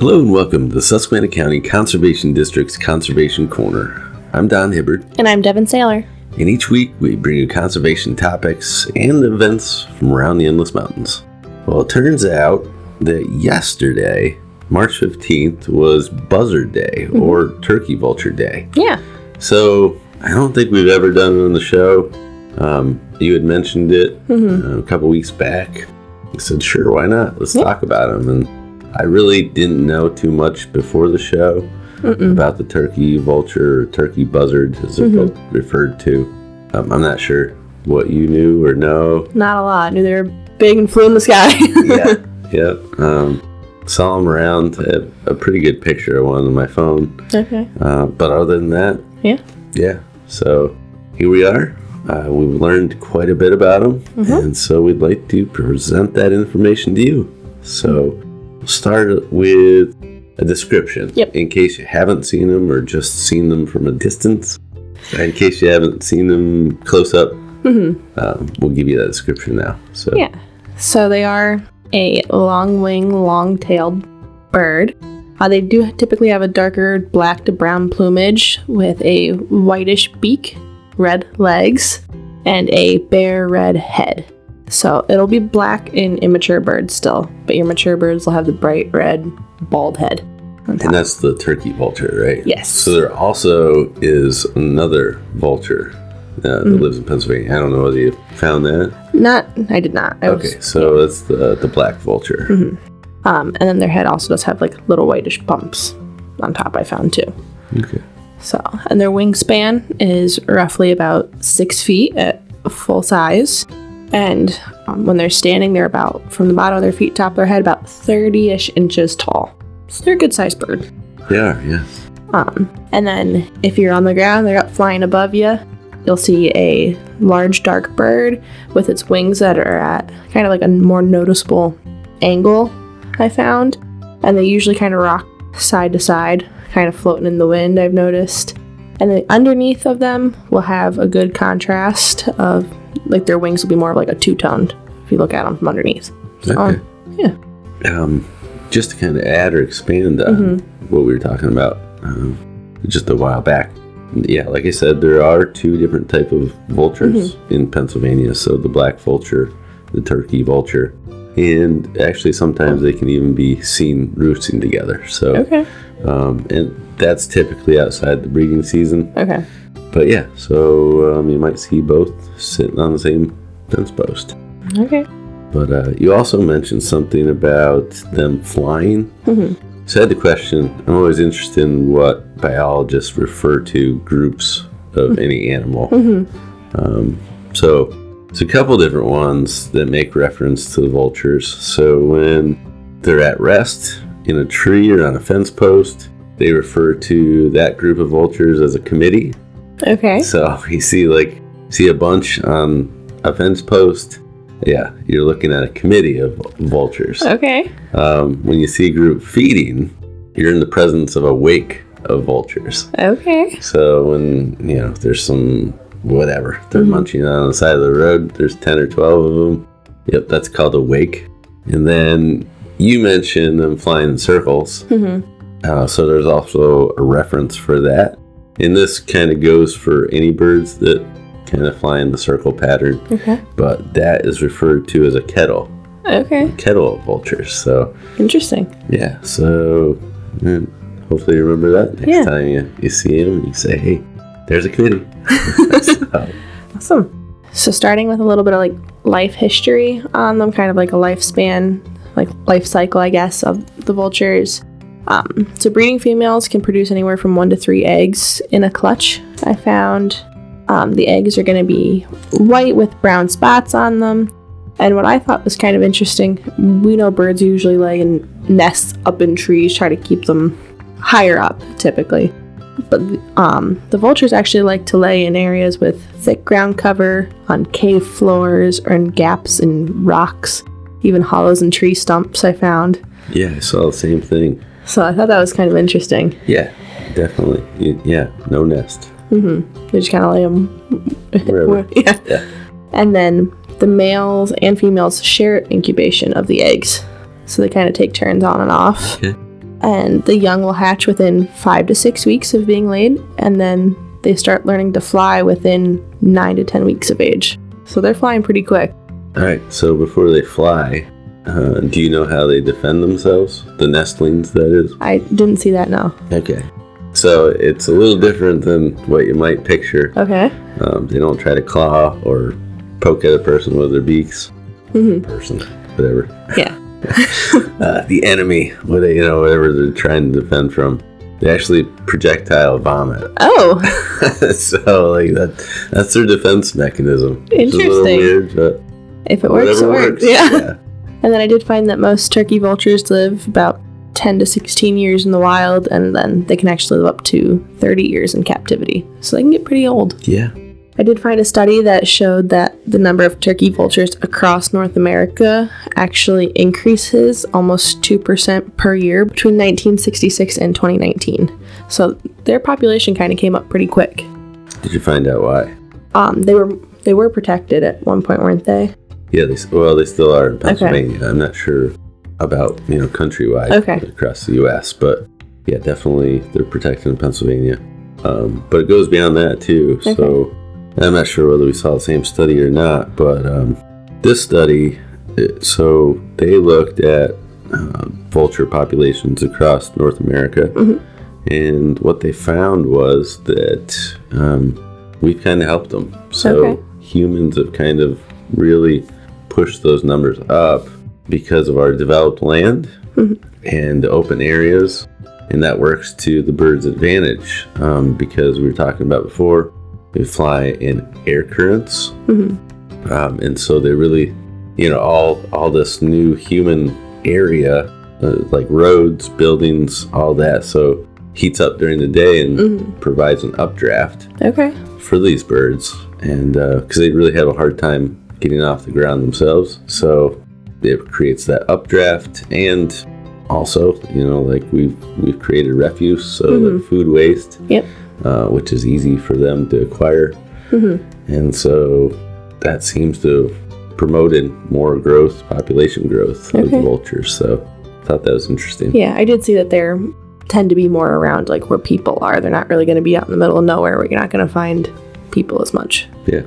Hello and welcome to the Susquehanna County Conservation District's Conservation Corner. I'm Don Hibbard, And I'm Devin Saylor. and each week we bring you conservation topics and events from around the Endless Mountains. Well, it turns out that yesterday, March 15th, was Buzzard Day or Turkey Vulture Day. Yeah. So I don't think we've ever done it on the show. Um, you had mentioned it uh, a couple weeks back. I said, sure, why not? Let's Yeah. talk about them. And I really didn't know too much before the show about the turkey vulture or turkey buzzard, as they're both referred to. Um, I'm not sure what you knew or know. Not a lot. Knew they were big and flew in the sky. yeah. Yep. Um, saw them around. Had a pretty good picture of one on my phone. okay. Uh, but other than that, Yeah. yeah. So here we are. Uh, we've learned quite a bit about them, and so we'd like to present that information to you. So we'll start with a description, Yep. in case you haven't seen them or just seen them from a distance. In case you haven't seen them close up, um, we'll give you that description now. So Yeah. So they are a long wing, long tailed bird. Uh, they do typically have a darker black to brown plumage with a whitish beak, red legs, and a bare red head. So it'll be black in immature birds still, but your mature birds will have the bright red bald head. And that's the turkey vulture, right? Yes. So there also is another vulture uh, that Mm. lives in Pennsylvania. I don't know whether you found that. Not, I did not. I was- Okay, so that's the the black vulture. Um, and then their head also does have like little whitish bumps on top. I found too. Okay. So, and their wingspan is roughly about six feet at full size. And um, when they're standing, they're about from the bottom of their feet, top of their head, about 30 ish inches tall. So they're a good sized bird. They are, yeah. Um, and then if you're on the ground, they're up flying above you. You'll see a large dark bird with its wings that are at kind of like a more noticeable angle, I found. And they usually kind of rock side to side, kind of floating in the wind, I've noticed. And then underneath of them will have a good contrast of like their wings will be more of like a two toned if you look at them from underneath. So, Okay. yeah. Um, just to kind of add or expand on what we were talking about um, just a while back. Yeah, like I said, there are two different type of vultures in Pennsylvania. So the black vulture, the turkey vulture, and actually sometimes they can even be seen roosting together. So, Okay. um, and that's typically outside the breeding season. Okay. But yeah, so um, you might see both sitting on the same fence post. Okay. But uh, you also mentioned something about them flying. So I had the question I'm always interested in what biologists refer to groups of any animal. Um, so there's a couple different ones that make reference to the vultures. So when they're at rest in a tree or on a fence post, they refer to that group of vultures as a committee. Okay. So you see, like, see a bunch on a fence post. Yeah, you're looking at a committee of vultures. Okay. Um, when you see a group feeding, you're in the presence of a wake of vultures. Okay. So when you know there's some whatever they're munching on the side of the road, there's ten or twelve of them. Yep, that's called a wake. And then you mentioned them flying in circles. Uh, so there's also a reference for that. And this kind of goes for any birds that kind of fly in the circle pattern, Okay. but that is referred to as a kettle, Okay. kettle of vultures. So Interesting. yeah, so hopefully you remember that next Yeah. time you, you see them and you say, hey, there's a kitty. so, Awesome. So starting with a little bit of like life history on them, kind of like a lifespan, like life cycle, I guess, of the vultures. Um, so breeding females can produce anywhere from one to three eggs in a clutch. I found um, the eggs are going to be white with brown spots on them. And what I thought was kind of interesting, we know birds usually lay in nests up in trees, try to keep them higher up, typically. But um, the vultures actually like to lay in areas with thick ground cover, on cave floors, or in gaps in rocks, even hollows in tree stumps. I found. yeah, I saw the same thing. So I thought that was kind of interesting. Yeah, definitely. Yeah, no nest. Mm-hmm. They just kind of lay them. Wherever. yeah. Yeah. And then the males and females share incubation of the eggs. So they kind of take turns on and off. Okay. and the young will hatch within five to six weeks of being laid, and then they start learning to fly within nine to ten weeks of age. So they're flying pretty quick. All right. So before they fly, uh, do you know how they defend themselves? The nestlings, that is. I didn't see that now. Okay. So it's a little different than what you might picture. Okay. Um, they don't try to claw or poke at a person with their beaks. Mhm. Person, whatever. Yeah. Uh, the enemy, what you know, whatever they're trying to defend from. They actually projectile vomit. Oh, so like that, that's their defense mechanism. which is a little Interesting. weird, but if it works, it whatever works. Yeah. yeah. And then I did find that most turkey vultures live about 10 to 16 years in the wild, and then they can actually live up to 30 years in captivity. So they can get pretty old. Yeah. I did find a study that showed that the number of turkey vultures across North America actually increases almost 2% per year between 1966 and 2019. So their population kind of came up pretty quick. Did you find out why? Um, they were they were protected at one point, weren't they? Yeah, they well, they still are in Pennsylvania. I'm not sure about you know countrywide Okay. across the U.S., but yeah, definitely they're protected in Pennsylvania. Um, but it goes beyond that too. So I'm not sure whether we saw the same study or not, but um, this study, it- so they looked at uh, vulture populations across North America, Mhm. and what they found was that um, we've kind of helped them. So Okay. humans have kind of really pushed those numbers up because of our developed land and open areas, and that works to the bird's advantage um, because we were talking about before. They fly in air currents, Mhm. um, and so they really, you know, all all this new human area, uh, like roads, buildings, all that. So heats up during the day and Mhm. provides an updraft Okay. for these birds, and because they really have a hard time getting off the ground themselves, so it creates that updraft, and also, you know, like we've we've created refuse, so like food waste, Yep. uh, which is easy for them to acquire, Mhm. and so that seems to have promoted more growth, population growth of the vultures. So I thought that was interesting. Yeah, I did see that they're tend to be more around like where people are. They're not really going to be out in the middle of nowhere where you're not going to find people as much. Yeah.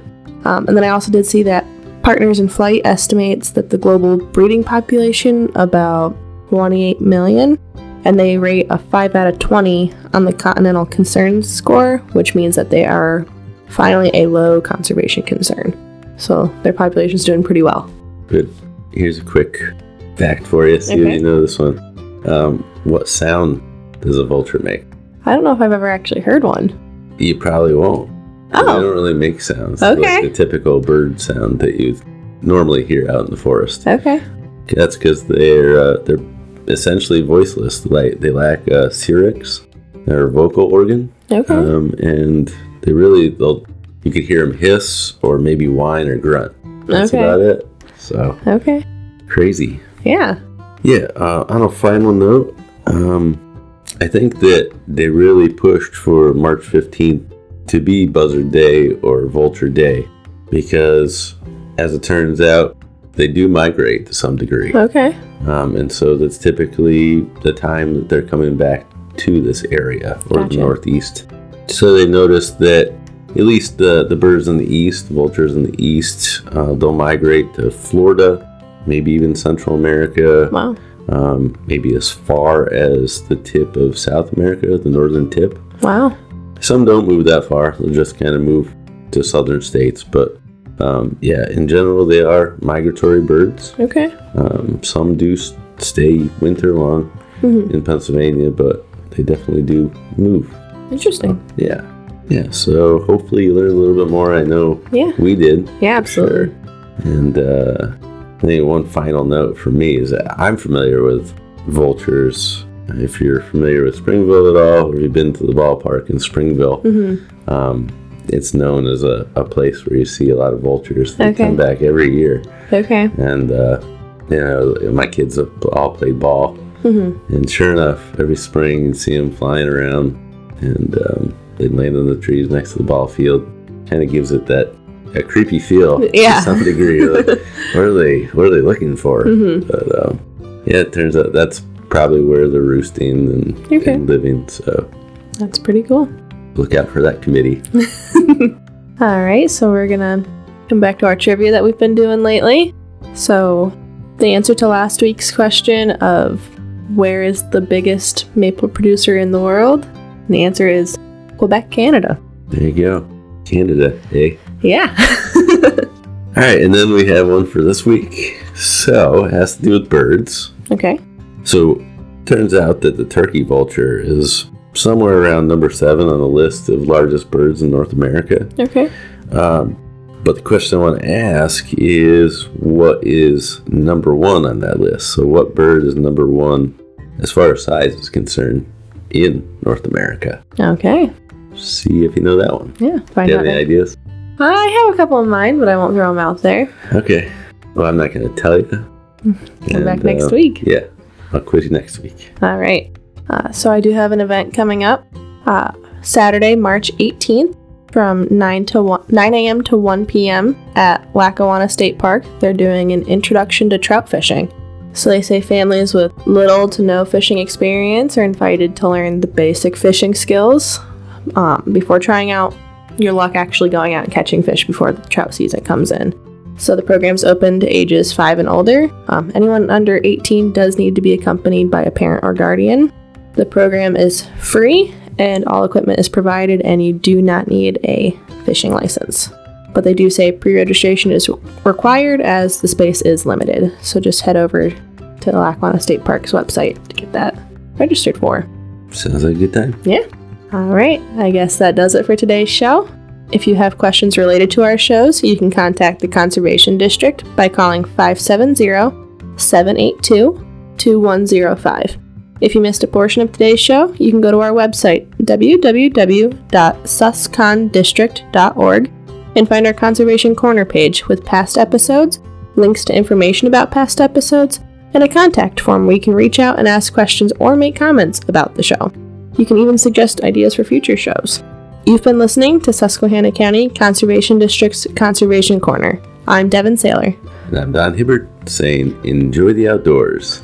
Um, and then I also did see that Partners in Flight estimates that the global breeding population about 28 million, and they rate a 5 out of 20 on the Continental Concern score, which means that they are finally a low conservation concern. So their population is doing pretty well. Good. Here's a quick fact for you. See Okay. you know this one. Um, what sound does a vulture make? I don't know if I've ever actually heard one. You probably won't. Oh. They don't really make sounds. Okay. Like the typical bird sound that you normally hear out in the forest. Okay. That's because they're uh, they're essentially voiceless. Like they lack a syrinx or vocal organ, Okay. um, and they really they'll you could hear them hiss or maybe whine or grunt. That's Okay. about it. So okay. crazy. Yeah. Yeah, uh, on a final note, um, I think that they really pushed for March 15th to be Buzzard Day or Vulture Day because, as it turns out, they do migrate to some degree. Okay. Um, and so that's typically the time that they're coming back to this area or Gotcha. the Northeast. So they noticed that at least the, the birds in the east, the vultures in the east, uh, they'll migrate to Florida, maybe even Central America Wow. um, maybe as far as the tip of South America, the northern tip. Wow. Some don't move that far; they'll just kind of move to southern states. But um, yeah, in general, they are migratory birds. Okay. Um, some do stay winter long Mhm. in Pennsylvania, but they definitely do move. Interesting. Yeah, yeah. So hopefully, you learn a little bit more. I know Yeah. we did. Yeah, for sure. absolutely. And uh, I think one final note for me is that I'm familiar with vultures. If you're familiar with Springville at all, or you've been to the ballpark in Springville, hmm um, it's known as a, a place where you see a lot of vultures. They Okay. come back every year. Okay. And, uh, you know, my kids have all played ball. Mm-hmm. And sure enough, every spring you see them flying around and um, they land on the trees next to the ball field. Kind of gives it that, that creepy feel Yeah. to some degree. Like, what are they? What are they looking for? Mm-hmm. But um, yeah, it turns out that's probably where they're roosting and, Okay. and living. So That's pretty cool. look out for that committee. All right, so we're gonna come back to our trivia that we've been doing lately. So, the answer to last week's question of where is the biggest maple producer in the world? And the answer is Quebec, Canada. There you go. Canada, eh? Yeah. All right, and then we have one for this week. So it has to do with birds. okay. So turns out that the turkey vulture is somewhere around number seven on the list of largest birds in North America. Okay. Um, but the question I want to ask is what is number one on that list? So, what bird is number one as far as size is concerned in North America? Okay. See if you know that one. Yeah. Do Find you out. have any ideas? I have a couple in mind, but I won't throw them out there. Okay. Well, I'm not going to tell you. Come back next uh, week. Yeah. I'll quiz next week. All right. Uh, so I do have an event coming up uh, Saturday, March 18th from 9 to 1, 9 a.m. to 1 p.m. at Lackawanna State Park. They're doing an introduction to trout fishing. So they say families with little to no fishing experience are invited to learn the basic fishing skills um, before trying out your luck actually going out and catching fish before the trout season comes in. So the program's open to ages 5 and older. Um, anyone under 18 does need to be accompanied by a parent or guardian. The program is free and all equipment is provided, and you do not need a fishing license. But they do say pre registration is required as the space is limited. So just head over to the Lackawanna State Park's website to get that registered for. Sounds like a good time. Yeah. All right. I guess that does it for today's show. If you have questions related to our shows, you can contact the Conservation District by calling 570 782 2105. If you missed a portion of today's show, you can go to our website, www.suscondistrict.org, and find our Conservation Corner page with past episodes, links to information about past episodes, and a contact form where you can reach out and ask questions or make comments about the show. You can even suggest ideas for future shows. You've been listening to Susquehanna County Conservation District's Conservation Corner. I'm Devin Saylor. And I'm Don Hibbert saying, enjoy the outdoors.